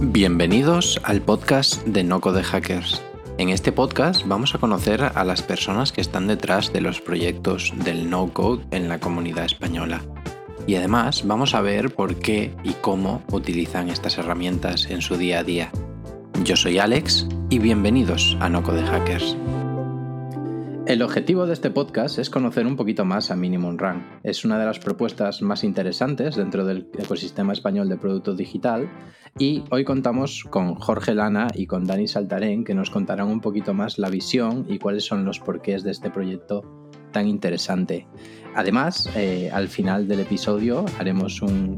Bienvenidos al podcast de Noco de Hackers. En este podcast vamos a conocer a las personas que están detrás de los proyectos del no-code en la comunidad española. Y además vamos a ver por qué y cómo utilizan estas herramientas en su día a día. Yo soy Alex y bienvenidos a Noco de Hackers. El objetivo de este podcast es conocer un poquito más a Minimum Run. Es una de las propuestas más interesantes dentro del ecosistema español de producto digital y hoy contamos con Jorge Lana y con Dani Saltarén que nos contarán un poquito más la visión y cuáles son los porqués de este proyecto tan interesante. Además, eh, al final del episodio haremos un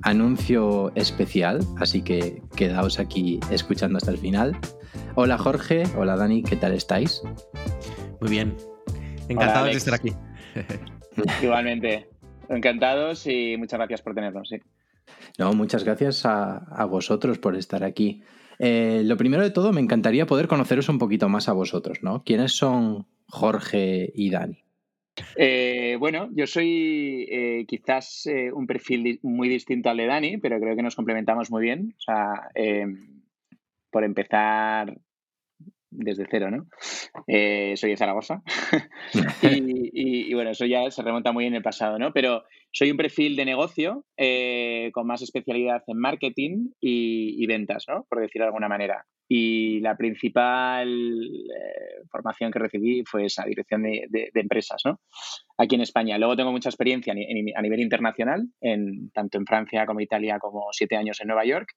anuncio especial, así que quedaos aquí escuchando hasta el final. Hola Jorge, hola Dani, ¿qué tal estáis? Muy bien. Encantados de estar aquí. Igualmente. Encantados y muchas gracias por tenernos. Sí. No, muchas gracias a, vosotros por estar aquí. Eh, lo primero de todo, me encantaría poder conoceros un poquito más a vosotros, ¿no? ¿Quiénes son Jorge y Dani? Eh, bueno, yo soy eh, quizás un perfil muy distinto al de Dani, pero creo que nos complementamos muy bien. O sea, por empezar, desde cero, ¿no? Eh, soy de Zaragoza. y, bueno, eso ya se remonta muy en el pasado, ¿no? Pero soy un perfil de negocio eh, con más especialidad en marketing y, y, ventas, ¿no? Por decirlo de alguna manera y la principal eh, formación que recibí fue esa dirección de, empresas, ¿no? Aquí en España. Luego tengo mucha experiencia a nivel internacional, en, tanto en Francia como Italia, como siete años en Nueva York,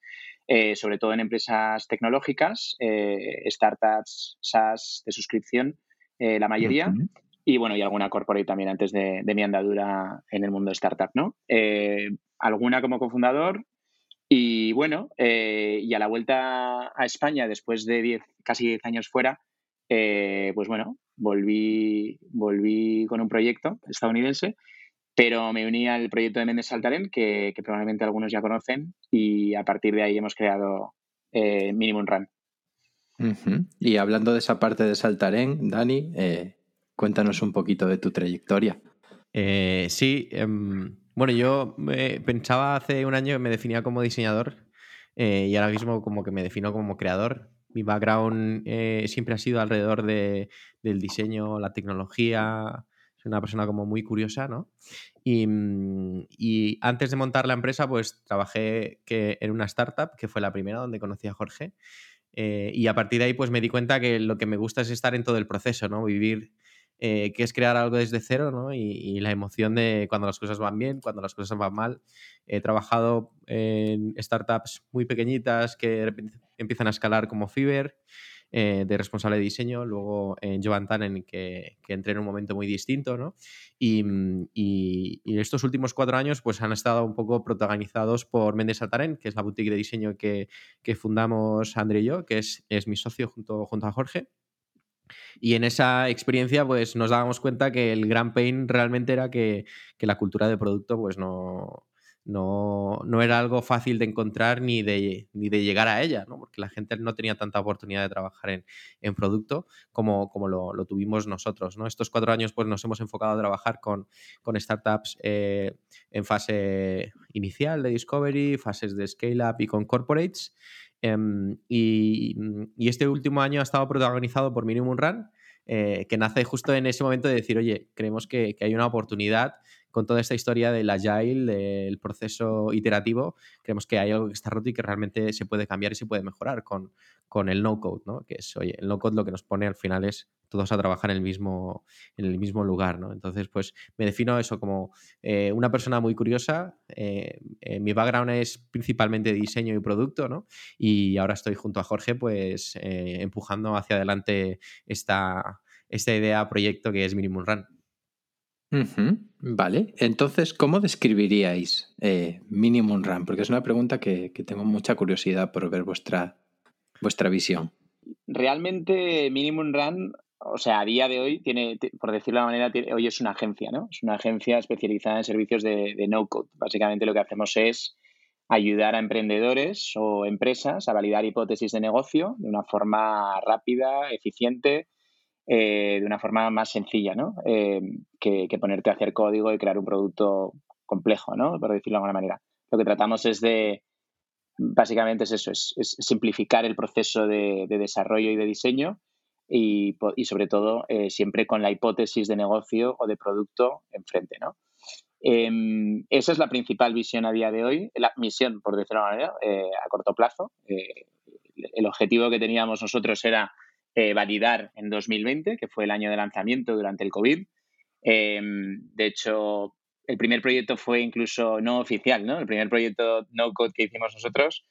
eh, sobre todo en empresas tecnológicas, eh, startups, SaaS de suscripción, la mayoría. Y bueno, y alguna corporate también antes de, de mi andadura en el mundo startup, ¿no? alguna como cofundador, y bueno, eh, y a la vuelta a España, después de diez, casi 10 años fuera, eh, pues bueno, volví, volví con un proyecto estadounidense, pero me uní al proyecto de Méndez Saltaren, que, probablemente algunos ya conocen, y a partir de ahí hemos creado eh, Minimum Run. Y hablando de esa parte de Saltaren, Dani, cuéntanos un poquito de tu trayectoria. sí, em, bueno, yo pensaba hace un año que me definía como diseñador eh, y ahora mismo como que me defino como creador. Mi background eh, siempre ha sido alrededor de, del diseño, la tecnología. Soy una persona como muy curiosa, ¿no? Y, mm, antes de montar la empresa, pues trabajé en una startup, que fue la primera donde conocí a Jorge. Eh, y a partir de ahí, pues me di cuenta que lo que me gusta es estar en todo el proceso, ¿no? Vivir eh, que es crear algo desde cero, ¿no? Y, la emoción de cuando las cosas van bien, cuando las cosas van mal. He trabajado en startups muy pequeñitas que empiezan a escalar como Fiverr, eh, de responsable de diseño, luego en Jovan Tannen, que, que entré en un momento muy distinto, ¿no? Y, y, estos últimos cuatro años pues han estado un poco protagonizados por Méndez Altaren, que es la boutique de diseño que, que fundamos André y yo, que es, es mi socio junto, junto a Jorge. Y en esa experiencia, pues nos dábamos cuenta que el gran pain realmente era que, la cultura de producto, pues no, no, no, era algo fácil de encontrar ni de, ni de llegar a ella, ¿no? porque la gente no tenía tanta oportunidad de trabajar en, en producto como, como lo, lo, tuvimos nosotros. ¿no? Estos cuatro años pues, nos hemos enfocado a trabajar con, con startups eh, en fase inicial de discovery, fases de scale-up y con corporates. Em, y, este último año ha estado protagonizado por Minimum Run, eh, que nace justo en ese momento de decir, oye, creemos que, hay una oportunidad con toda esta historia del agile, del proceso iterativo, creemos que hay algo que está roto y que realmente se puede cambiar y se puede mejorar con, con el no-code, ¿no? Que es, oye, el no-code lo que nos pone al final es todos a trabajar en el mismo, en el mismo lugar, ¿no? Entonces, pues me defino eso como eh, una persona muy curiosa. Eh, eh, mi background es principalmente diseño y producto, ¿no? Y ahora estoy junto a Jorge, pues empujando hacia adelante esta, esta idea, proyecto que es Minimum Run. Vale, entonces, ¿cómo describiríais Minimum Run? Porque es una pregunta que, que tengo mucha curiosidad por ver vuestra, vuestra visión. Realmente Minimum Run o sea, a día de hoy tiene, por decirlo de una manera, hoy es una agencia, ¿no? Es una agencia especializada en servicios de, no-code. Básicamente lo que hacemos es ayudar a emprendedores o empresas a validar hipótesis de negocio de una forma rápida, eficiente, eh, de una forma más sencilla, ¿no? Eh, que, ponerte a hacer código y crear un producto complejo, ¿no? Por decirlo de alguna manera. lo que tratamos es de, básicamente es eso, es, simplificar el proceso de, desarrollo y de diseño y, sobre todo eh, siempre con la hipótesis de negocio o de producto enfrente, ¿no? Em, esa es la principal visión a día de hoy, la misión, por decirlo de una manera, eh, a corto plazo. Eh, el objetivo que teníamos nosotros era validar en 2020, que fue el año de lanzamiento durante el COVID. Em, de hecho, el primer proyecto fue incluso no oficial, ¿no? El primer proyecto no code que hicimos nosotros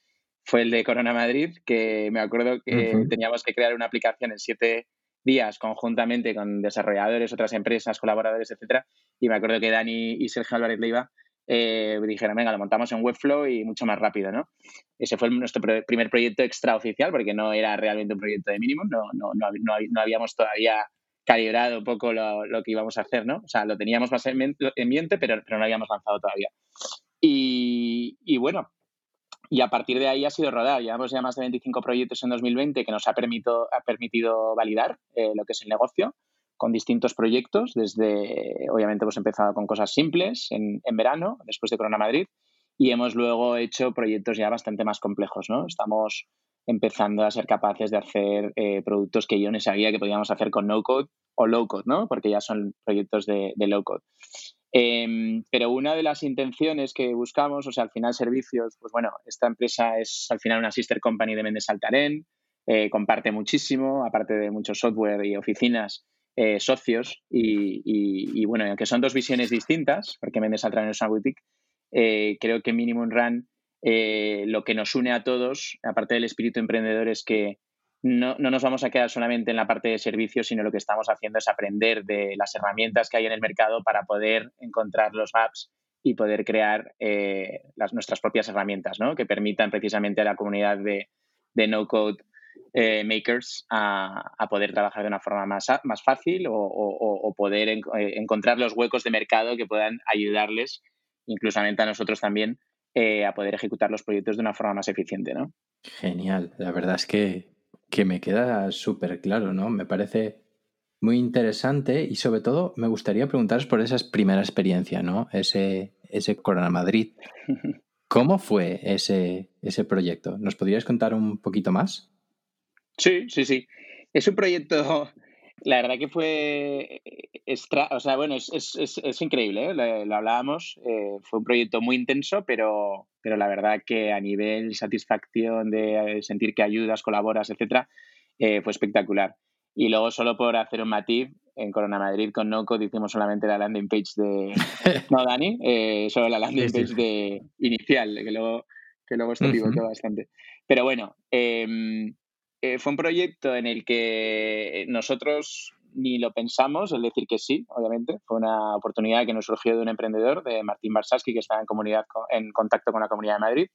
fue el de Corona Madrid, que me acuerdo que teníamos que crear una aplicación en siete días conjuntamente con desarrolladores, otras empresas, colaboradores, etcétera. Y me acuerdo que Dani y Sergio Álvarez Leiva eh, dijeron, venga, lo montamos en Webflow y mucho más rápido, ¿no? Ese fue nuestro primer proyecto extraoficial porque no era realmente un proyecto de mínimo, no, no, no, no habíamos todavía calibrado un poco lo, que íbamos a hacer, ¿no? O sea, lo teníamos más en mente, pero, pero no habíamos lanzado todavía. Y, bueno, y a partir de ahí ha sido rodar. Llevamos ya más de 25 proyectos en 2020 que nos ha permitido, ha permitido validar eh, lo que es el negocio con distintos proyectos. Desde, obviamente, hemos empezado con cosas simples en, en verano, después de Corona Madrid, y hemos luego hecho proyectos ya bastante más complejos, ¿no? Estamos empezando a ser capaces de hacer eh, productos que yo no sabía que podíamos hacer con no code o low code, ¿no? Porque ya son proyectos de, low code. Em, pero una de las intenciones que buscamos, o sea, al final servicios, pues bueno, esta empresa es al final una sister company de Mendes Altarén, eh, comparte muchísimo, aparte de mucho software y oficinas, eh, socios, y, y, bueno, aunque son dos visiones distintas, porque Mendes Altarén es una boutique, creo que Minimum Run eh, lo que nos une a todos, aparte del espíritu emprendedor, es que no, nos vamos a quedar solamente en la parte de servicios, sino lo que estamos haciendo es aprender de las herramientas que hay en el mercado para poder encontrar los apps y poder crear eh, las, nuestras propias herramientas, ¿no? que permitan precisamente a la comunidad de, no-code eh, makers a, poder trabajar de una forma más, más fácil o, poder encontrar los huecos de mercado que puedan ayudarles, incluso a nosotros también, eh, a poder ejecutar los proyectos de una forma más eficiente, ¿no? Genial, la verdad es que, que me queda súper claro, ¿no? Me parece muy interesante y sobre todo me gustaría preguntaros por esa primera experiencia, ¿no? Ese, ese Corona Madrid. ¿Cómo fue ese, ese proyecto? ¿Nos podrías contar un poquito más? Sí, sí, sí. Es un proyecto la verdad que fue extra, o sea, bueno, es, es, es, increíble, ¿eh? lo, hablábamos, eh, fue un proyecto muy intenso, pero, pero la verdad que a nivel satisfacción de sentir que ayudas, colaboras, etcétera, eh, fue espectacular. Y luego, solo por hacer un matiz, en Corona Madrid con NoCode hicimos solamente la landing page de. No, Dani, solo la landing page de inicial, que luego, que luego esto pivotó bastante. Pero bueno, em, eh, fue un proyecto en el que nosotros ni lo pensamos, es decir que sí, obviamente. Fue una oportunidad que nos surgió de un emprendedor, de Martín Barsaski, que estaba en, comunidad, en contacto con la Comunidad de Madrid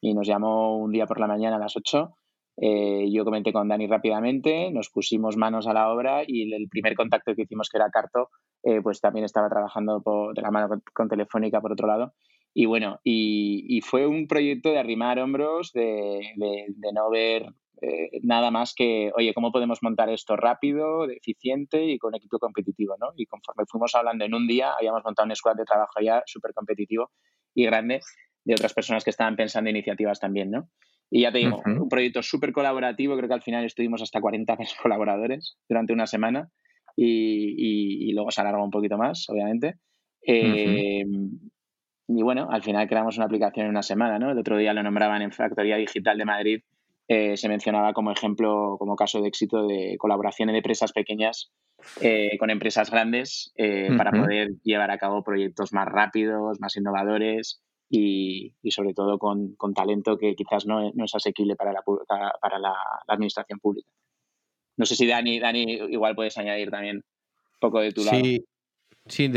y nos llamó un día por la mañana a las 8. Eh, yo comenté con Dani rápidamente, nos pusimos manos a la obra y el primer contacto que hicimos, que era Carto, eh, pues también estaba trabajando de la mano con, Telefónica por otro lado. Y bueno, y, fue un proyecto de arrimar hombros, de, de no ver eh, nada más que, oye, ¿cómo podemos montar esto rápido, eficiente y con equipo competitivo? ¿no? Y conforme fuimos hablando en un día, habíamos montado un squad de trabajo ya súper competitivo y grande de otras personas que estaban pensando iniciativas también, ¿no? Y ya te digo, un proyecto súper colaborativo, creo que al final estuvimos hasta 40 colaboradores durante una semana y, luego se alargó un poquito más, obviamente. Eh, y bueno, al final creamos una aplicación en una semana, ¿no? El otro día lo nombraban en Factoría Digital de Madrid eh, se mencionaba como ejemplo, como caso de éxito de colaboraciones de empresas pequeñas eh, con empresas grandes eh, para poder llevar a cabo proyectos más rápidos, más innovadores y, sobre todo con, talento que quizás no, es asequible para la, para la, administración pública. No sé si Dani, Dani igual puedes añadir también un poco de tu lado. Sí, sí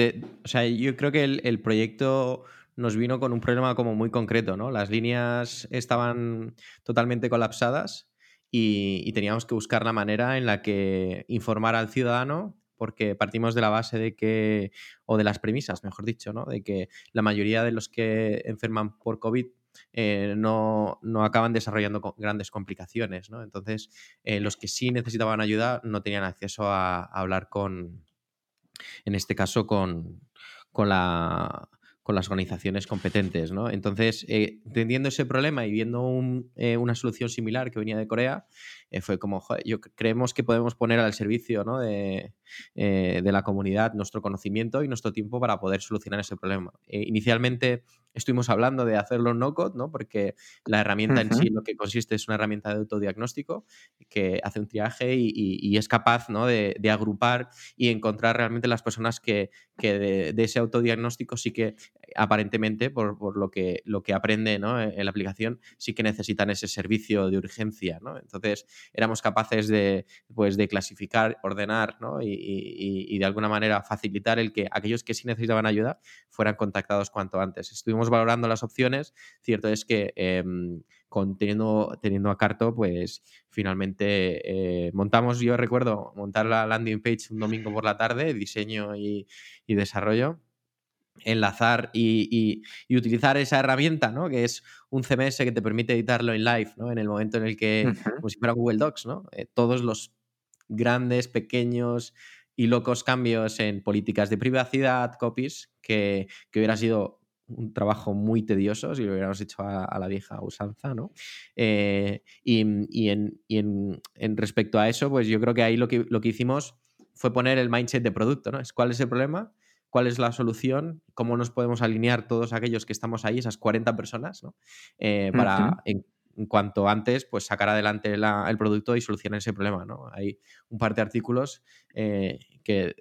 o sea, yo creo que el, el proyecto nos vino con un problema como muy concreto, ¿no? Las líneas estaban totalmente colapsadas y, teníamos que buscar la manera en la que informar al ciudadano porque partimos de la base de que, o de las premisas, mejor dicho, ¿no? De que la mayoría de los que enferman por COVID eh, no, acaban desarrollando grandes complicaciones, ¿no? Entonces, eh, los que sí necesitaban ayuda no tenían acceso a, hablar con, en este caso, con, con la con las organizaciones competentes. ¿no? Entonces, eh, entendiendo ese problema y viendo eh, una solución similar que venía de Corea, eh, fue como, yo creemos que podemos poner al servicio ¿no? de, de, la comunidad nuestro conocimiento y nuestro tiempo para poder solucionar ese problema. inicialmente estuvimos hablando de hacerlo en no-code, ¿no? porque la herramienta en sí lo que consiste es una herramienta de autodiagnóstico que hace un triaje y, es capaz ¿no? de, agrupar y encontrar realmente las personas que, de, ese autodiagnóstico sí que aparentemente, por, lo, que, lo que aprende ¿no? en la aplicación, sí que necesitan ese servicio de urgencia. ¿no? Entonces, éramos capaces de, pues, de clasificar, ordenar ¿no? y, y, de alguna manera facilitar el que aquellos que sí necesitaban ayuda fueran contactados cuanto antes. Estuvimos valorando las opciones, cierto es que em, teniendo, a Carto, pues finalmente eh, montamos, yo recuerdo, montar la landing page un domingo por la tarde, diseño y, desarrollo enlazar y, utilizar esa herramienta, ¿no? Que es un CMS que te permite editarlo en live, ¿no? En el momento en el que, como si fuera Google Docs, ¿no? Eh, todos los grandes, pequeños y locos cambios en políticas de privacidad, copies, que, que hubiera sido un trabajo muy tedioso si lo hubiéramos hecho a, la vieja usanza, ¿no? Eh, y, en, respecto a eso, pues yo creo que ahí lo que, lo que hicimos fue poner el mindset de producto, ¿no? Es cuál es el problema, cuál es la solución, cómo nos podemos alinear todos aquellos que estamos ahí, esas 40 personas, ¿no? Eh, para, en, cuanto antes, pues sacar adelante el producto y solucionar ese problema, ¿no? Hay un par de artículos eh, que,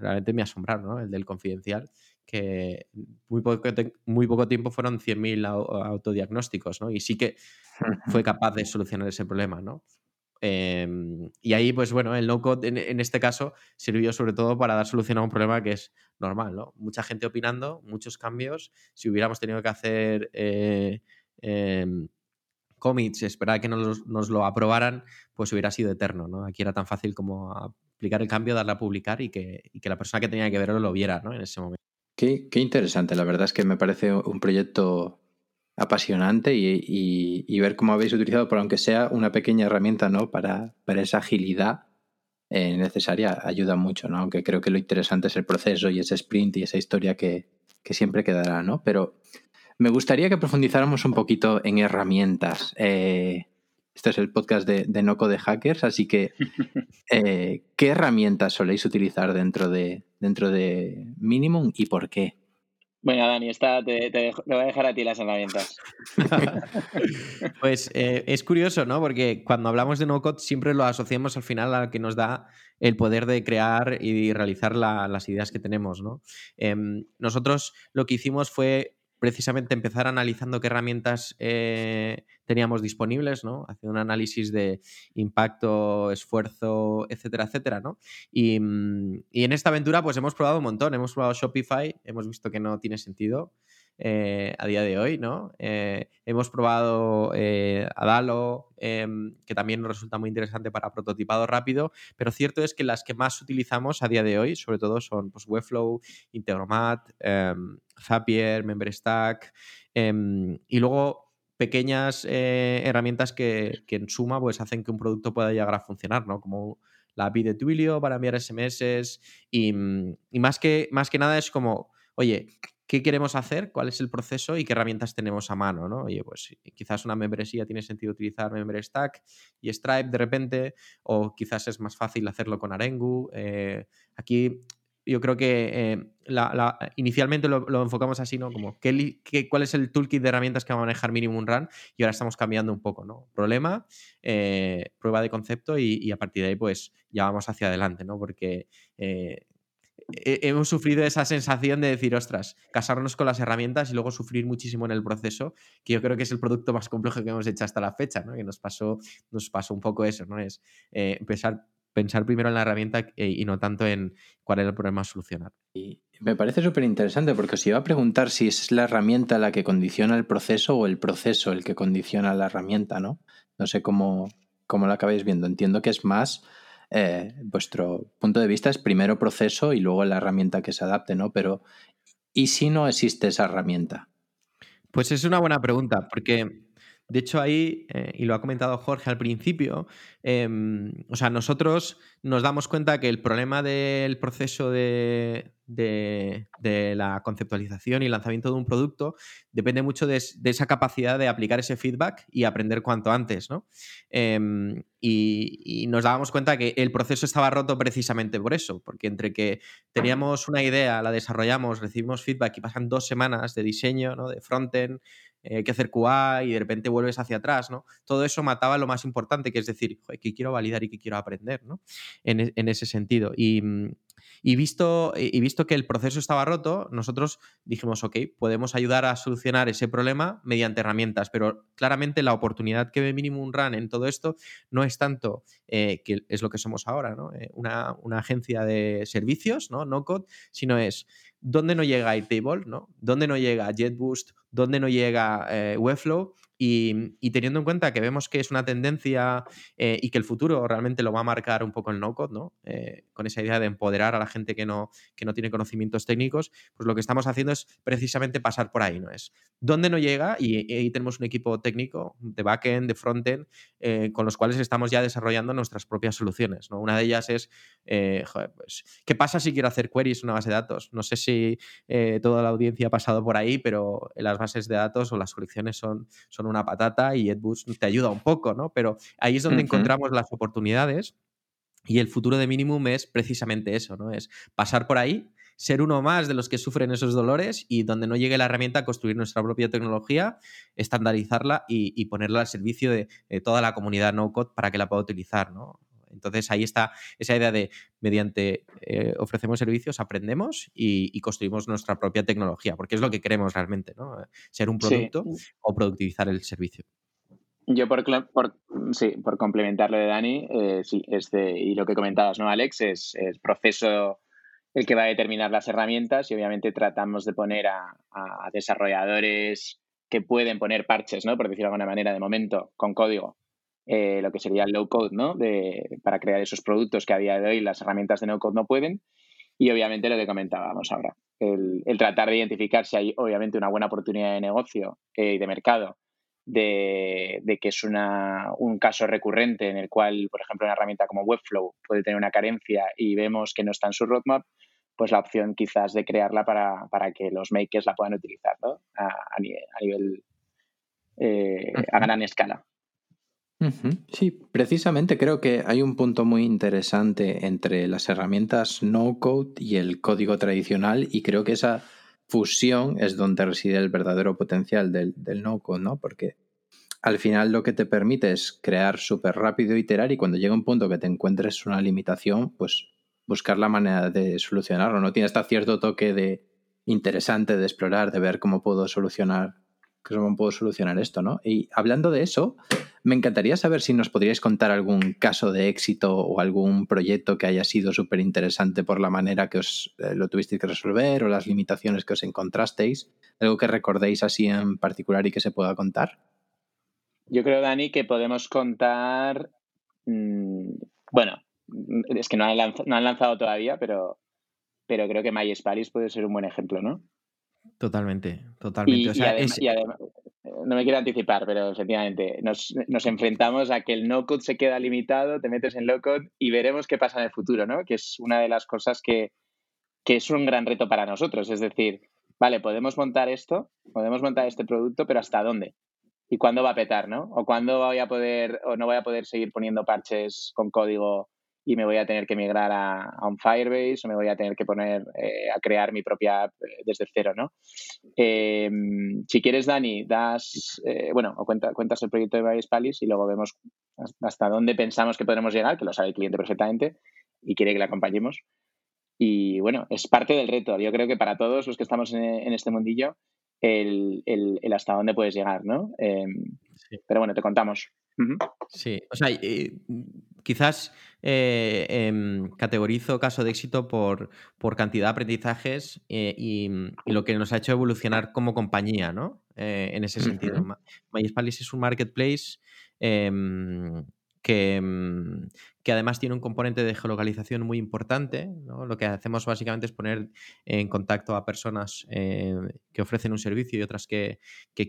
realmente me asombraron, ¿no? El del confidencial, que muy poco, muy poco tiempo fueron 100.000 autodiagnósticos, ¿no? Y sí que fue capaz de solucionar ese problema, ¿no? Em, y ahí, pues bueno, el no-code en, este caso sirvió sobre todo para dar solución a un problema que es normal, ¿no? Mucha gente opinando, muchos cambios. Si hubiéramos tenido que hacer eh, em, esperar que nos, lo aprobaran, pues hubiera sido eterno, ¿no? Aquí era tan fácil como aplicar el cambio, darle a publicar y que, y que la persona que tenía que verlo lo viera, ¿no? En ese momento. Qué, interesante, la verdad es que me parece un proyecto apasionante y, ver cómo habéis utilizado, por aunque sea una pequeña herramienta, ¿no? Para, para esa agilidad eh, necesaria, ayuda mucho, ¿no? Aunque creo que lo interesante es el proceso y ese sprint y esa historia que, siempre quedará, ¿no? Pero me gustaría que profundizáramos un poquito en herramientas. Eh, este es el podcast de, de Noco de Hackers, así que eh, ¿qué herramientas soléis utilizar dentro de, dentro de Minimum y por qué? Bueno, Dani, te, voy a dejar a ti las herramientas. pues eh, es curioso, ¿no? Porque cuando hablamos de no-code siempre lo asociamos al final a que nos da el poder de crear y realizar las ideas que tenemos, ¿no? Em, nosotros lo que hicimos fue precisamente empezar analizando qué herramientas eh, teníamos disponibles, ¿no? Haciendo un análisis de impacto, esfuerzo, etcétera, etcétera, ¿no? Y, mm, y, en esta aventura pues hemos probado un montón, hemos probado Shopify, hemos visto que no tiene sentido, eh, a día de hoy, ¿no? Eh, hemos probado eh, Adalo, em, que también nos resulta muy interesante para prototipado rápido, pero cierto es que las que más utilizamos a día de hoy, sobre todo, son pues, Webflow, Integromat, em, Zapier, MemberStack, em, y luego pequeñas herramientas que, en suma pues, hacen que un producto pueda llegar a funcionar, ¿no? Como la API de Twilio para enviar SMS y, y más, que, más que nada es como, oye, qué queremos hacer, cuál es el proceso y qué herramientas tenemos a mano, ¿no? Oye, pues quizás una membresía tiene sentido utilizar MemberStack y Stripe de repente, o quizás es más fácil hacerlo con Arengu. Eh, aquí yo creo que eh, inicialmente lo, enfocamos así, ¿no? Como ¿qué, cuál es el toolkit de herramientas que va a manejar Minimum Run y ahora estamos cambiando un poco, ¿no? Problema, eh, prueba de concepto y, a partir de ahí pues ya vamos hacia adelante, ¿no? Porque hemos sufrido esa sensación de decir, ostras, casarnos con las herramientas y luego sufrir muchísimo en el proceso, que yo creo que es el producto más complejo que hemos hecho hasta la fecha, ¿no? Que nos pasó, nos pasó un poco eso, ¿no? Es eh, empezar, pensar primero en la herramienta eh, y no tanto en cuál era el problema a solucionar. Me parece súper interesante porque os iba a preguntar si es la herramienta la que condiciona el proceso o el proceso el que condiciona la herramienta, ¿no? No sé cómo, cómo lo acabáis viendo. Entiendo que es más eh, vuestro punto de vista es primero proceso y luego la herramienta que se adapte, ¿no? Pero, ¿y si no existe esa herramienta? Pues es una buena pregunta, porque De hecho, ahí, eh, y lo ha comentado Jorge al principio, em, o sea, nosotros nos damos cuenta que el problema del proceso de, la conceptualización y lanzamiento de un producto depende mucho de, esa capacidad de aplicar ese feedback y aprender cuanto antes, ¿no? Em, y, y, nos dábamos cuenta que el proceso estaba roto precisamente por eso, porque entre que teníamos una idea, la desarrollamos, recibimos feedback y pasan dos semanas de diseño, ¿no? De frontend, eh, hay que hacer QA y de repente vuelves hacia atrás, ¿no? Todo eso mataba lo más importante, que es decir, que quiero validar y que quiero aprender, ¿no? En, e, ese sentido. Mm, y, visto, y visto que el proceso estaba roto, nosotros dijimos, ok, podemos ayudar a solucionar ese problema mediante herramientas, pero claramente la oportunidad que ve Minimum Run en todo esto no es tanto eh, que es lo que somos ahora, ¿no? Eh, una, una, agencia de servicios, ¿no? No code, sino es dónde no llega Airtable, ¿no? Dónde no llega JetBoost, dónde no llega eh, Webflow y, teniendo en cuenta que vemos que es una tendencia eh, y que el futuro realmente lo va a marcar un poco el no-code, ¿no? Eh, con esa idea de empoderar a la gente que no, que no tiene conocimientos técnicos, pues lo que estamos haciendo es precisamente pasar por ahí, ¿no? Es dónde no llega y ahí tenemos un equipo técnico de backend, de frontend, eh, con los cuales estamos ya desarrollando nuestras propias soluciones, ¿no? Una de ellas es, joder, pues, ¿qué pasa si quiero hacer queries en una base de datos? No sé si toda la audiencia ha pasado por ahí, pero las bases de datos o las colecciones son una patata y EdBoost te ayuda un poco, ¿no? Pero ahí es donde encontramos las oportunidades y el futuro de Minimum es precisamente eso, ¿no? Es pasar por ahí, ser uno más de los que sufren esos dolores y donde no llegue la herramienta construir nuestra propia tecnología, estandarizarla y, ponerla al servicio de, toda la comunidad no-code para que la pueda utilizar, ¿no? Entonces ahí está esa idea de, mediante eh, ofrecemos servicios, aprendemos y, construimos nuestra propia tecnología, porque es lo que queremos realmente, ¿no? Ser un producto o productivizar el servicio. Yo por, sí, por complementar lo de Dani, eh, sí, este, y lo que comentabas, ¿no, Alex? Es el proceso el que va a determinar las herramientas y obviamente tratamos de poner a, a desarrolladores que pueden poner parches, ¿no? Por decirlo de alguna manera, de momento, con código, eh, lo que sería el low code, ¿no? De, para crear esos productos que a día de hoy las herramientas de no code no pueden. Y obviamente lo que comentábamos ahora, el, tratar de identificar si hay obviamente una buena oportunidad de negocio eh, y de mercado, de, que es una, un caso recurrente en el cual, por ejemplo, una herramienta como Webflow puede tener una carencia y vemos que no está en su roadmap, pues la opción quizás de crearla para, que los makers la puedan utilizar ¿no? a, nivel, eh, a gran escala. Sí, precisamente creo que hay un punto muy interesante entre las herramientas no code y el código tradicional y creo que esa fusión es donde reside el verdadero potencial del, no code, ¿no? Porque al final lo que te permite es crear súper rápido, iterar y cuando llega un punto que te encuentres una limitación, pues buscar la manera de solucionarlo, ¿no? Tiene hasta cierto toque de interesante de explorar, de ver cómo puedo solucionar, cómo puedo solucionar esto, ¿no? Y hablando de eso, me encantaría saber si nos podríais contar algún caso de éxito o algún proyecto que haya sido súper interesante por la manera que os eh, lo tuvisteis que resolver o las limitaciones que os encontrasteis. Algo que recordéis así en particular y que se pueda contar. Yo creo, Dani, que podemos contar. Mm, bueno, es que no han, lanzado, todavía, pero, pero creo que MySpace puede ser un buen ejemplo, ¿no? Totalmente, totalmente. además, no me quiero anticipar, pero efectivamente nos, enfrentamos a que el no-code se queda limitado, te metes en low-code y veremos qué pasa en el futuro, ¿no? Que es una de las cosas que, es un gran reto para nosotros. Es decir, vale, podemos montar esto, podemos montar este producto, pero ¿hasta dónde? ¿Y cuándo va a petar, no? O cuándo voy a poder, o no voy a poder seguir poniendo parches con código y me voy a tener que migrar a, un Firebase o me voy a tener que poner eh, a crear mi propia app eh, desde cero, ¿no? Em, si quieres, Dani, das, eh, bueno, o cuenta, cuentas el proyecto de Vice Palace y luego vemos hasta dónde pensamos que podremos llegar, que lo sabe el cliente perfectamente y quiere que le acompañemos. Y bueno, es parte del reto. Yo creo que para todos los que estamos en, este mundillo, el, hasta dónde puedes llegar, ¿no? Em, pero bueno, te contamos. Sí, o sea, quizás eh, em, categorizo caso de éxito por, por cantidad de aprendizajes eh, y, lo que nos ha hecho evolucionar como compañía, ¿no? Eh, en ese sentido. Uh es un marketplace em, que, mm, que además tiene un componente de geolocalización muy importante. Lo que hacemos básicamente es poner en contacto a personas eh, que ofrecen un servicio y otras que,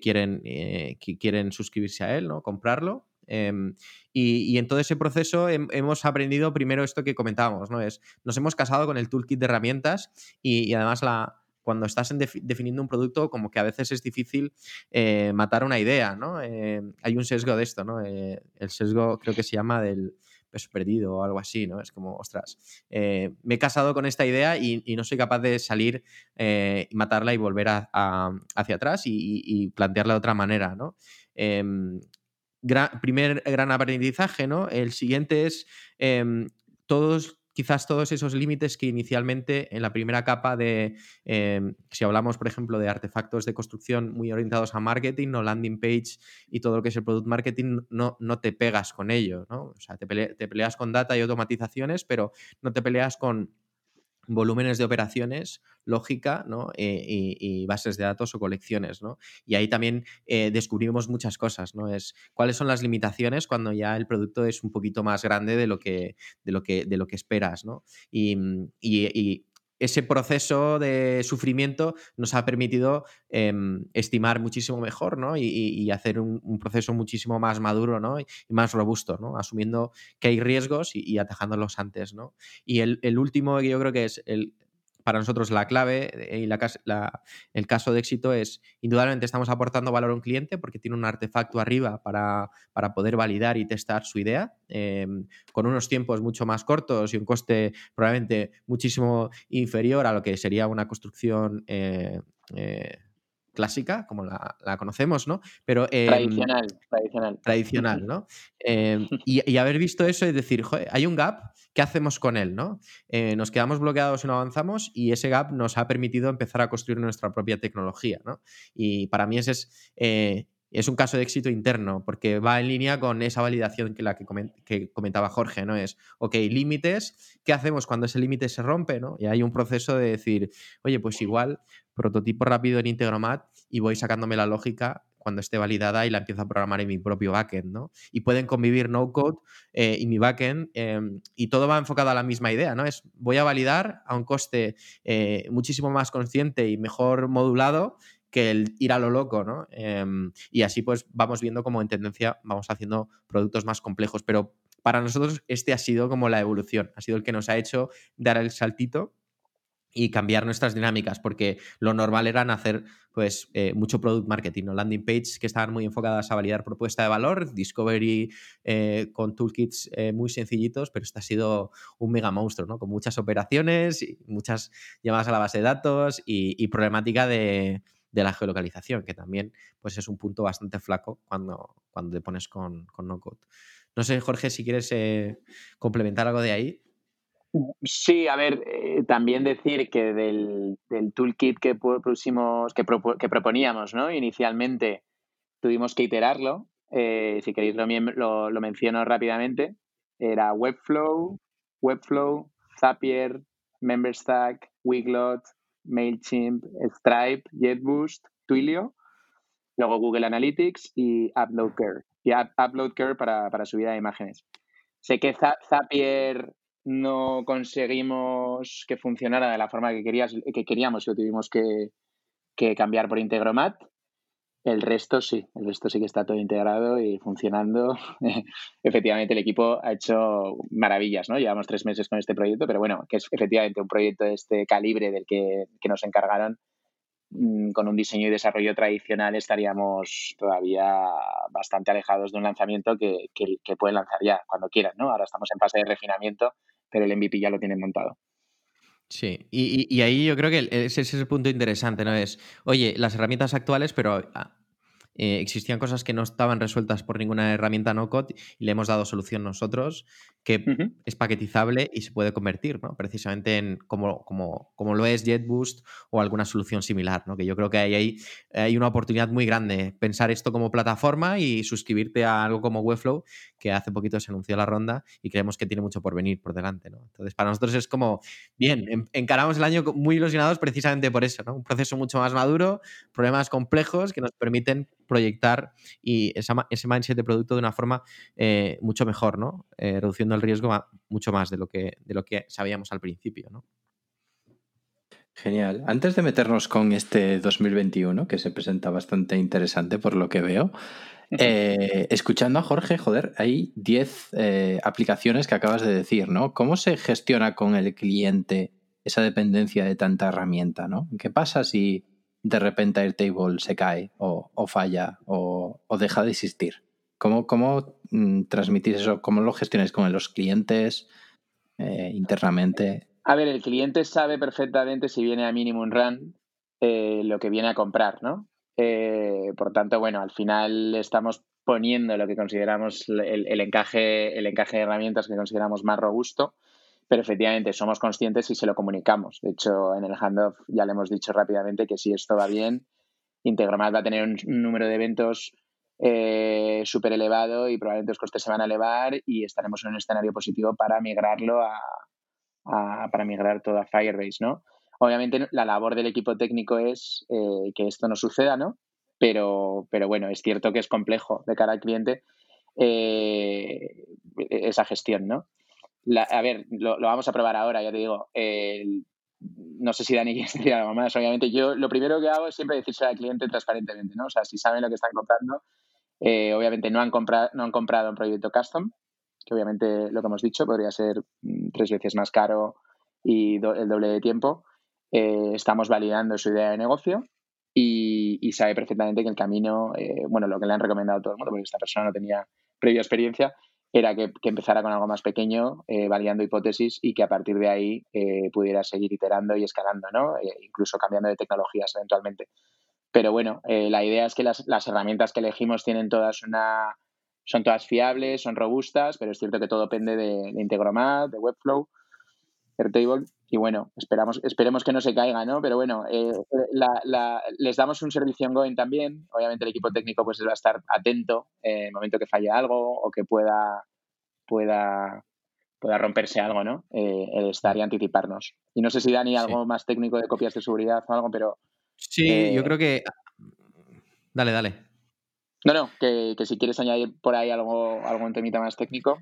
quieren, eh, que quieren suscribirse a él, ¿no? comprarlo. Em, y, en todo ese proceso hemos aprendido primero esto que comentábamos, ¿no? Es, nos hemos casado con el toolkit de herramientas y, además la, cuando estás definiendo un producto, como que a veces es difícil eh, matar una idea, ¿no? hay un sesgo de esto, ¿no? el sesgo creo que se llama del peso perdido o algo así, ¿no? Es como, ostras, eh, me he casado con esta idea y, no soy capaz de salir eh, matarla y volver hacia atrás y, plantearla de otra manera, ¿no? Em, primer gran aprendizaje, ¿no? El siguiente es em, todos quizás todos esos límites que inicialmente en la primera capa de, em, si hablamos, por ejemplo, de artefactos de construcción muy orientados a marketing o landing page y todo lo que es el product marketing, no, no te pegas con ello, ¿no? O sea, te peleas con data y automatizaciones, pero no te peleas con volúmenes de operaciones, lógica ¿no? Eh, y, bases de datos o colecciones. ¿no? Y ahí también eh, descubrimos muchas cosas. ¿no? Es cuáles son las limitaciones cuando ya el producto es un poquito más grande de lo que, de lo que, de lo que esperas. ¿no? y, y ese proceso de sufrimiento nos ha permitido em, estimar muchísimo mejor ¿no? y, hacer un, proceso muchísimo más maduro ¿no? y más robusto, ¿no? asumiendo que hay riesgos y, atajándolos antes. ¿no? Y el, el, último que yo creo que es el, para nosotros la clave eh, y la, el caso de éxito es, indudablemente estamos aportando valor a un cliente porque tiene un artefacto arriba para, para poder validar y testar su idea, em, con unos tiempos mucho más cortos y un coste probablemente muchísimo inferior a lo que sería una construcción eh, eh, clásica, como la, conocemos, ¿no? Pero, tradicional, tradicional. Tradicional, ¿no? Em, y, haber visto eso y decir, joder, hay un gap, ¿qué hacemos con él, no? Eh, nos quedamos bloqueados y no avanzamos y ese gap nos ha permitido empezar a construir nuestra propia tecnología, ¿no? Y para mí ese es... Es un caso de éxito interno, porque va en línea con esa validación que, la que, comentaba Jorge, ¿no? Es, ok, límites, ¿qué hacemos cuando ese límite se rompe, ¿no? Y hay un proceso de decir, oye, pues igual, prototipo rápido en Integromat y voy sacándome la lógica cuando esté validada y la empiezo a programar en mi propio backend, ¿no? Y pueden convivir no code eh, y mi backend em, y todo va enfocado a la misma idea, ¿no? Es voy a validar a un coste eh, muchísimo más consciente y mejor modulado que el ir a lo loco, ¿no? Em, y así pues vamos viendo como en tendencia vamos haciendo productos más complejos, pero para nosotros este ha sido como la evolución, ha sido el que nos ha hecho dar el saltito y cambiar nuestras dinámicas, porque lo normal era hacer pues eh, mucho product marketing, ¿no? landing page que estaban muy enfocadas a validar propuesta de valor, discovery eh, con toolkits eh, muy sencillitos, pero este ha sido un mega monstruo, ¿no? con muchas operaciones, y muchas llamadas a la base de datos y problemática de, de la geolocalización, que también pues, es un punto bastante flaco cuando, cuando te pones con, con no code. No sé, Jorge, si quieres eh, complementar algo de ahí. Sí, a ver, eh, también decir que del, toolkit que, pusimos, que, que, proponíamos ¿no? inicialmente, tuvimos que iterarlo. Eh, si queréis lo, lo, menciono rápidamente. Era Webflow, Webflow, Zapier, MemberStack, Wiglot, MailChimp, Stripe, JetBoost, Twilio, luego Google Analytics y UploadCare. Y UploadCare para, para subida de imágenes. Sé que Zapier no conseguimos que funcionara de la forma que, querías, que queríamos y lo tuvimos que, que cambiar por Integromat. El resto sí, el resto sí que está todo integrado y funcionando. efectivamente, el equipo ha hecho maravillas, ¿no? Llevamos tres meses con este proyecto, pero bueno, que es efectivamente un proyecto de este calibre del que, nos encargaron. Mm, con un diseño y desarrollo tradicional estaríamos todavía bastante alejados de un lanzamiento que, que, pueden lanzar ya cuando quieran, ¿no? Ahora estamos en fase de refinamiento, pero el MVP ya lo tienen montado. Sí, y, ahí yo creo que ese es el punto interesante, ¿no? Es, oye, las herramientas actuales, pero eh, existían cosas que no estaban resueltas por ninguna herramienta no code y le hemos dado solución nosotros que es paquetizable y se puede convertir, ¿no? Precisamente en como, como, como lo es JetBoost o alguna solución similar, ¿no? Que yo creo que hay, hay, hay, una oportunidad muy grande pensar esto como plataforma y suscribirte a algo como Webflow, que hace poquito se anunció la ronda y creemos que tiene mucho por venir por delante, ¿no? Entonces, para nosotros es como, bien, encaramos el año muy ilusionados precisamente por eso, ¿no? Un proceso mucho más maduro, problemas complejos que nos permiten proyectar y ese mindset de producto de una forma eh, mucho mejor, ¿no? Eh, reduciendo el riesgo mucho más de lo, que, de lo que sabíamos al principio, ¿no? Genial. Antes de meternos con este 2021, que se presenta bastante interesante por lo que veo, eh, escuchando a Jorge, joder, hay 10 aplicaciones que acabas de decir, ¿no? ¿Cómo se gestiona con el cliente esa dependencia de tanta herramienta, ¿no? ¿Qué pasa si de repente Airtable se cae o, falla o, deja de existir? ¿Cómo, cómo mm, transmitís eso? ¿Cómo lo gestionáis con los clientes eh, internamente? A ver, el cliente sabe perfectamente si viene a Minimum Run eh, lo que viene a comprar, ¿no? Eh, por tanto, bueno, al final estamos poniendo lo que consideramos el, encaje, el encaje de herramientas que consideramos más robusto pero efectivamente somos conscientes y se lo comunicamos. De hecho, en el handoff ya le hemos dicho rápidamente que si esto va bien, Integromat va a tener un, número de eventos eh, súper elevado y probablemente los costes se van a elevar y estaremos en un escenario positivo para migrarlo a, para migrar todo a Firebase, ¿no? Obviamente la labor del equipo técnico es eh, que esto no suceda, ¿no? Pero, pero bueno, es cierto que es complejo de cara al cliente eh, esa gestión, ¿no? A ver, lo, vamos a probar ahora, ya te digo. no sé si Dani quiere decir algo más. Obviamente, yo lo primero que hago es siempre decirse al cliente transparentemente, ¿no? O sea, si saben lo que están comprando, eh, obviamente no han, comprado, no han comprado un proyecto custom, que obviamente lo que hemos dicho podría ser mm, tres veces más caro y el doble de tiempo. Eh, estamos validando su idea de negocio y, sabe perfectamente que el camino, eh, bueno, lo que le han recomendado a todo el mundo, porque esta persona no tenía previa experiencia, era que, empezara con algo más pequeño, eh, validando hipótesis y que a partir de ahí eh, pudiera seguir iterando y escalando, ¿no? Eh, incluso cambiando de tecnologías eventualmente. Pero bueno, la idea es que las, herramientas que elegimos tienen todas una, son todas fiables, son robustas, pero es cierto que todo depende de, de Integromat, de Webflow, Airtable y bueno, esperamos, esperemos que no se caiga, ¿no? Pero bueno, eh, les damos un servicio ongoing también. Obviamente el equipo técnico pues va a estar atento en el momento que falle algo o que pueda, pueda, pueda romperse algo, ¿no? Eh, el estar y anticiparnos. Y no sé si Dani, algo más técnico de copias de seguridad o algo, pero... Sí, yo eh, creo que... Dale, dale. No, no, que, si quieres añadir por ahí algo, algún temita más técnico.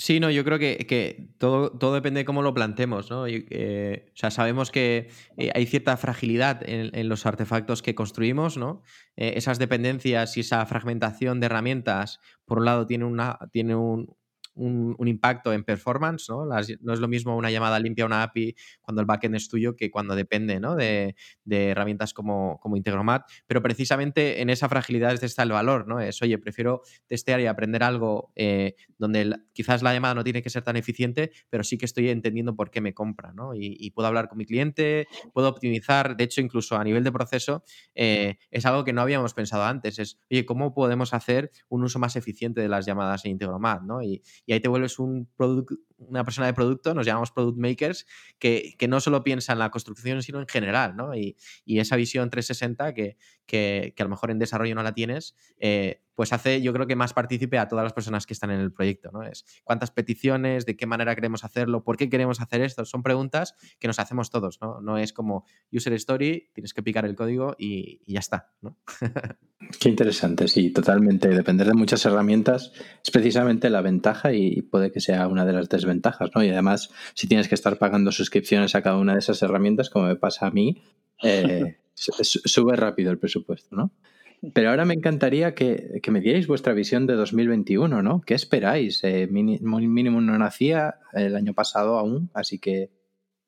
Sí, no, yo creo que, todo, todo, depende de cómo lo plantemos, ¿no? Eh, o sea, sabemos que eh, hay cierta fragilidad en, los artefactos que construimos, ¿no? Eh, esas dependencias y esa fragmentación de herramientas, por un lado, tiene, una, tiene un, un, impacto en performance, ¿no? no es lo mismo una llamada limpia a una API cuando el backend es tuyo que cuando depende ¿no? de, herramientas como, como Integromat, pero precisamente en esa fragilidad está el valor, ¿no? Es, oye, prefiero testear y aprender algo eh, donde quizás la llamada no tiene que ser tan eficiente, pero sí que estoy entendiendo por qué me compra, ¿no? Y, puedo hablar con mi cliente, puedo optimizar, de hecho, incluso a nivel de proceso, eh, es algo que no habíamos pensado antes, es, oye, ¿cómo podemos hacer un uso más eficiente de las llamadas en Integromat, ¿no? Y, y ahí te vuelves un una persona de producto, nos llamamos product makers, que, no solo piensa en la construcción, sino en general, ¿no? Y, esa visión 360 que, que, a lo mejor en desarrollo no la tienes, eh, pues hace, yo creo que más partícipe a todas las personas que están en el proyecto, ¿no? Es cuántas peticiones, de qué manera queremos hacerlo, por qué queremos hacer esto, son preguntas que nos hacemos todos, ¿no? No es como user story, tienes que picar el código y, ya está. Qué interesante, sí, totalmente. Depender de muchas herramientas es precisamente la ventaja y puede que sea una de las desventajas, ¿no? Y además, si tienes que estar pagando suscripciones a cada una de esas herramientas, como me pasa a mí, eh, sube rápido el presupuesto, ¿no? Pero ahora me encantaría que, me dierais vuestra visión de 2021, ¿no? ¿Qué esperáis? Eh, mínimo no nacía el año pasado aún, así que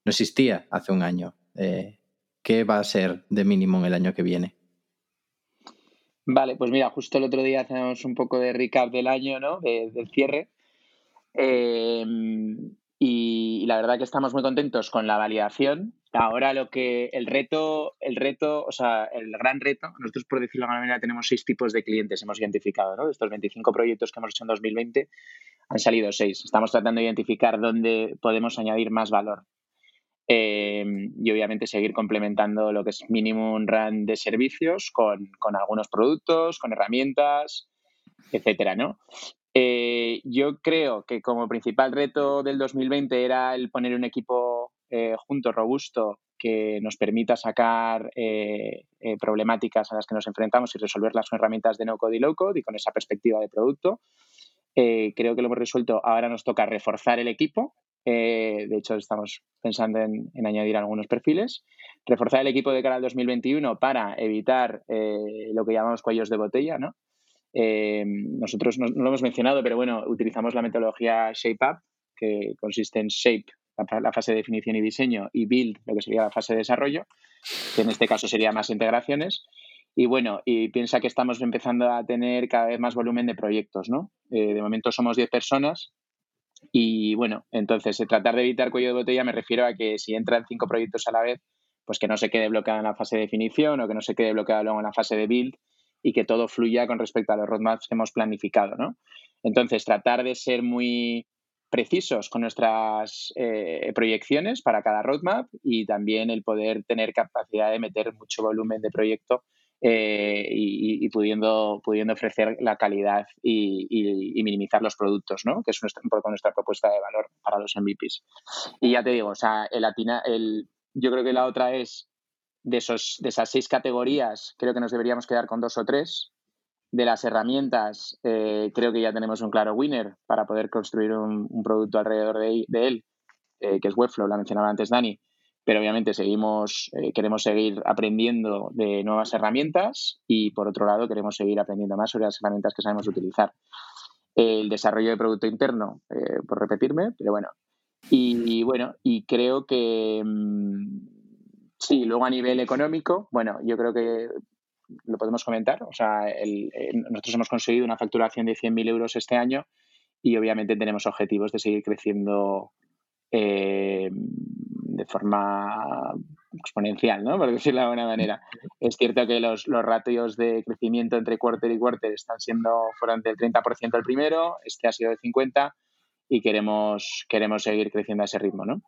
no existía hace un año. Eh, ¿Qué va a ser de mínimo el año que viene? Vale, pues mira, justo el otro día hacemos un poco de recap del año, ¿no? del cierre. Eh, y, la verdad que estamos muy contentos con la validación. Ahora lo que el reto, el reto, o sea, el gran reto, nosotros por decirlo de alguna manera tenemos seis tipos de clientes, hemos identificado, ¿no? De estos 25 proyectos que hemos hecho en 2020 han salido seis. Estamos tratando de identificar dónde podemos añadir más valor. Eh, y obviamente seguir complementando lo que es minimum run de servicios con, con algunos productos, con herramientas, etcétera, ¿no? Eh, yo creo que como principal reto del 2020 era el poner un equipo eh, junto, robusto, que nos permita sacar eh, eh, problemáticas a las que nos enfrentamos y resolverlas con herramientas de no-code y low-code y con esa perspectiva de producto. creo que lo hemos resuelto. Ahora nos toca reforzar el equipo. de hecho, estamos pensando en, añadir algunos perfiles. Reforzar el equipo de cara al 2021 para evitar lo que llamamos cuellos de botella, ¿no? Nosotros no, lo hemos mencionado, pero bueno, utilizamos la metodología ShapeUp, que consiste en Shape, la, fase de definición y diseño, y Build, lo que sería la fase de desarrollo, que en este caso sería más integraciones. Y bueno, y piensa que estamos empezando a tener cada vez más volumen de proyectos, ¿no? Eh, de momento somos 10 personas y bueno, entonces eh, tratar de evitar cuello de botella me refiero a que si entran cinco proyectos a la vez, pues que no se quede bloqueado en la fase de definición o que no se quede bloqueado luego en la fase de build y que todo fluya con respecto a los roadmaps que hemos planificado, ¿no? Entonces, tratar de ser muy, precisos con nuestras eh, proyecciones para cada roadmap y también el poder tener capacidad de meter mucho volumen de proyecto eh, y, pudiendo, pudiendo ofrecer la calidad y, minimizar los productos, ¿no? que es un poco nuestra propuesta de valor para los MVPs. Y ya te digo, o sea, el, el, yo creo que la otra es de, esos, de esas seis categorías, creo que nos deberíamos quedar con dos o tres de las herramientas, eh, creo que ya tenemos un claro winner para poder construir un, producto alrededor de, él, eh, que es Webflow, la mencionaba antes Dani, pero obviamente seguimos, eh, queremos seguir aprendiendo de nuevas herramientas y por otro lado queremos seguir aprendiendo más sobre las herramientas que sabemos utilizar. El desarrollo de producto interno, por repetirme, pero bueno. Y, bueno, y creo que mm, sí, luego a nivel económico, bueno, yo creo que lo podemos comentar. O sea, nosotros hemos conseguido una facturación de 100.000 euros este año y obviamente tenemos objetivos de seguir creciendo eh, de forma exponencial, ¿no? Por decirlo de alguna manera. Es cierto que los, los ratios de crecimiento entre quarter y quarter están siendo, fueron del 30% el primero, este ha sido del 50% y queremos, queremos seguir creciendo a ese ritmo, ¿no?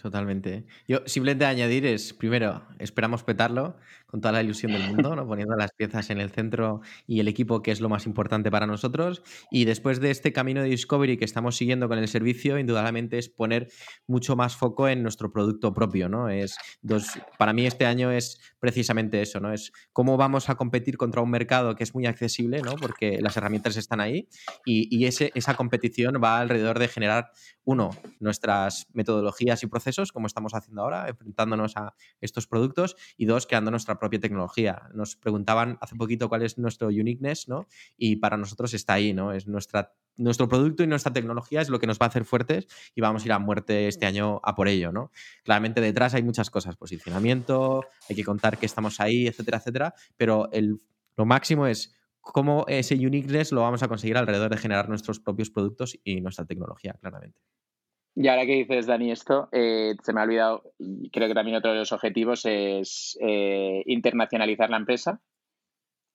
Totalmente. Yo simplemente añadir es, primero, esperamos petarlo con toda la ilusión del mundo, ¿no? poniendo las piezas en el centro y el equipo, que es lo más importante para nosotros. Y después de este camino de discovery que estamos siguiendo con el servicio, indudablemente es poner mucho más foco en nuestro producto propio. ¿no? Es dos, para mí este año es precisamente eso, ¿no? es cómo vamos a competir contra un mercado que es muy accesible, ¿no? porque las herramientas están ahí y, y ese, esa competición va alrededor de generar, uno, nuestras metodologías y procesos, como estamos haciendo ahora, enfrentándonos a estos productos, y dos, creando nuestra propia tecnología. Nos preguntaban hace poquito cuál es nuestro uniqueness, ¿no? Y para nosotros está ahí, ¿no? Es nuestra, nuestro producto y nuestra tecnología es lo que nos va a hacer fuertes y vamos a ir a muerte este año a por ello, ¿no? Claramente detrás hay muchas cosas, posicionamiento, hay que contar que estamos ahí, etcétera, etcétera, pero el, lo máximo es cómo ese uniqueness lo vamos a conseguir alrededor de generar nuestros propios productos y nuestra tecnología, claramente. Y ahora que dices, Dani, esto, eh, se me ha olvidado, creo que también otro de los objetivos es eh, internacionalizar la empresa,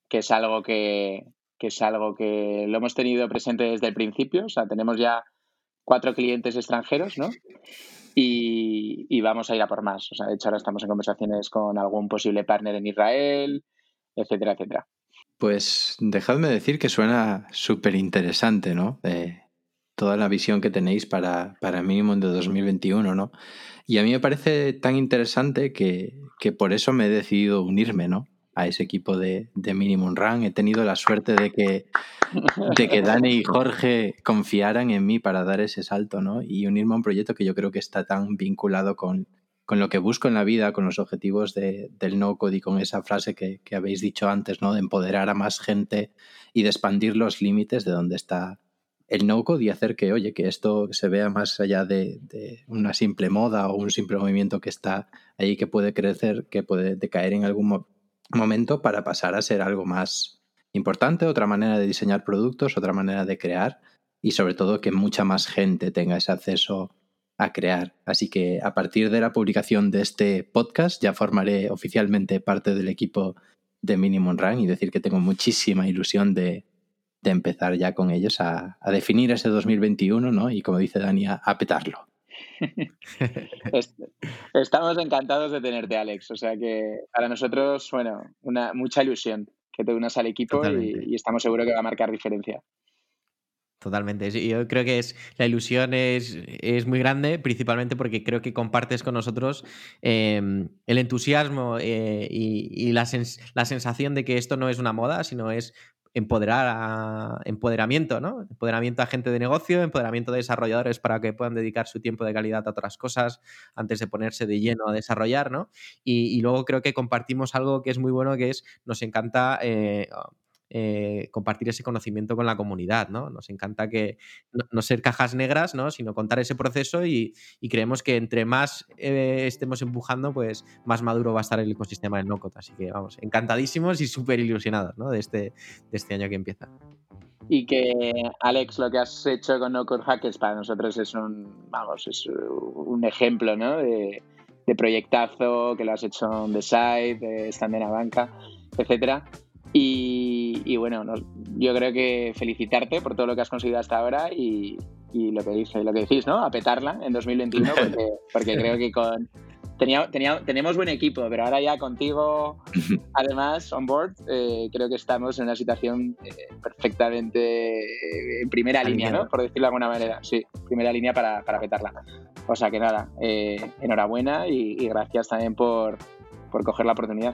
que es algo que, es algo que lo hemos tenido presente desde el principio, o sea, tenemos ya cuatro clientes extranjeros, ¿no? Y, y, vamos a ir a por más. O sea, de hecho, ahora estamos en conversaciones con algún posible partner en Israel, etcétera, etcétera. Pues dejadme decir que suena súper interesante, ¿no? Toda la visión que tenéis para, para mínimo de 2021, ¿no? Y a mí me parece tan interesante que, por eso me he decidido unirme, ¿no? A ese equipo de, de Minimum Run. He tenido la suerte de que, de que Dani y Jorge confiaran en mí para dar ese salto, ¿no? Y unirme a un proyecto que yo creo que está tan vinculado con, con lo que busco en la vida, con los objetivos de, del no-code y con esa frase que, que, habéis dicho antes, ¿no? De empoderar a más gente y de expandir los límites de donde está el no-code y hacer que, oye, que esto se vea más allá de, una simple moda o un simple movimiento que está ahí que puede crecer, que puede decaer en algún momento para pasar a ser algo más importante, otra manera de diseñar productos, otra manera de crear y sobre todo que mucha más gente tenga ese acceso a crear. Así que a partir de la publicación de este podcast ya formaré oficialmente parte del equipo de Minimum Run y decir que tengo muchísima ilusión de, de empezar ya con ellos a, definir ese 2021, ¿no? Y como dice Dani, a, petarlo. Estamos encantados de tenerte, Alex. O sea que para nosotros, bueno, una mucha ilusión que te unas al equipo y, estamos seguros que va a marcar diferencia. Totalmente. Yo creo que es, la ilusión es, es muy grande, principalmente porque creo que compartes con nosotros em, el entusiasmo eh, y, la, la, sensación de que esto no es una moda, sino es empoderar a, empoderamiento, ¿no? Empoderamiento a gente de negocio, empoderamiento de desarrolladores para que puedan dedicar su tiempo de calidad a otras cosas antes de ponerse de lleno a desarrollar, ¿no? Y, luego creo que compartimos algo que es muy bueno, que es, nos encanta eh, eh, compartir ese conocimiento con la comunidad, ¿no? Nos encanta que no, ser cajas negras, ¿no? Sino contar ese proceso y, creemos que entre más eh, estemos empujando, pues más maduro va a estar el ecosistema del NoCode. Así que vamos, encantadísimos y súper ilusionados, ¿no? De este, de este año que empieza. Y que, Alex, lo que has hecho con No Code Hackers para nosotros es un, vamos, es un ejemplo, ¿no? De, proyectazo, que lo has hecho en The Side, estando en la banca, etcétera. Y, bueno, yo creo que felicitarte por todo lo que has conseguido hasta ahora y, lo, que dice, lo que decís, ¿no? A petarla en 2021, porque, porque creo que con. Tenía, tenía, tenemos buen equipo, pero ahora ya contigo, además, on board, eh, creo que estamos en una situación eh, perfectamente eh, en primera línea, ¿no? Por decirlo de alguna manera. Sí, primera línea para, para petarla. O sea que nada, enhorabuena y, y, gracias también por, por coger la oportunidad.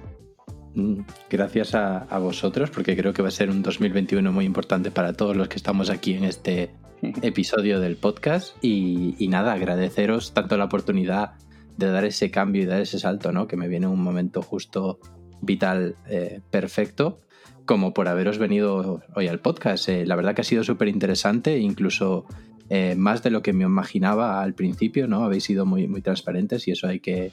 Mm, gracias a, vosotros, porque creo que va a ser un 2021 muy importante para todos los que estamos aquí en este episodio del podcast. Y, nada, agradeceros tanto la oportunidad de dar ese cambio y dar ese salto, ¿no? Que me viene un momento justo vital eh, perfecto, como por haberos venido hoy al podcast. Eh, la verdad que ha sido súper interesante, incluso eh, más de lo que me imaginaba al principio, ¿no? Habéis sido muy, muy transparentes y eso hay que,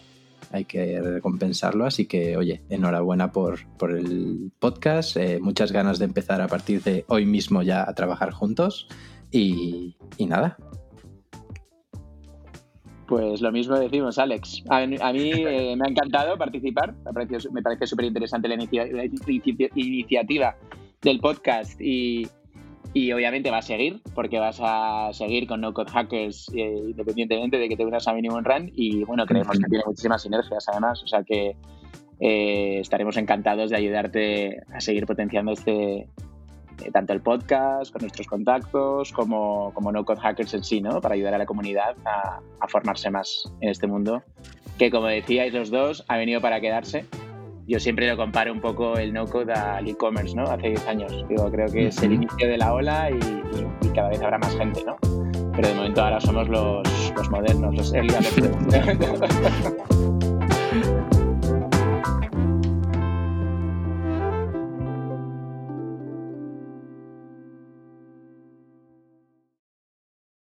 hay que recompensarlo. Así que, oye, enhorabuena por, el podcast. Eh, muchas ganas de empezar a partir de hoy mismo ya a trabajar juntos. Y, nada. Pues lo mismo decimos, Alex. A, mí eh, me ha encantado participar. Me parece súper interesante la, iniciativa del podcast y, y obviamente va a seguir, porque vas a seguir con No Code Hackers eh, independientemente de que te unas a Minimum Run. Y bueno, creemos que tiene muchísimas sinergias además. O sea que eh, estaremos encantados de ayudarte a seguir potenciando este, eh, tanto el podcast, con nuestros contactos, como, como No Code Hackers en sí, ¿no? Para ayudar a la comunidad a, a formarse más en este mundo, que como decíais los dos, ha venido para quedarse yo siempre lo comparo un poco el no-code al e-commerce, ¿no? Hace 10 años. Digo, creo que es el inicio de la ola y, cada vez habrá más gente, ¿no? Pero de momento ahora somos los, los modernos, los early adopters.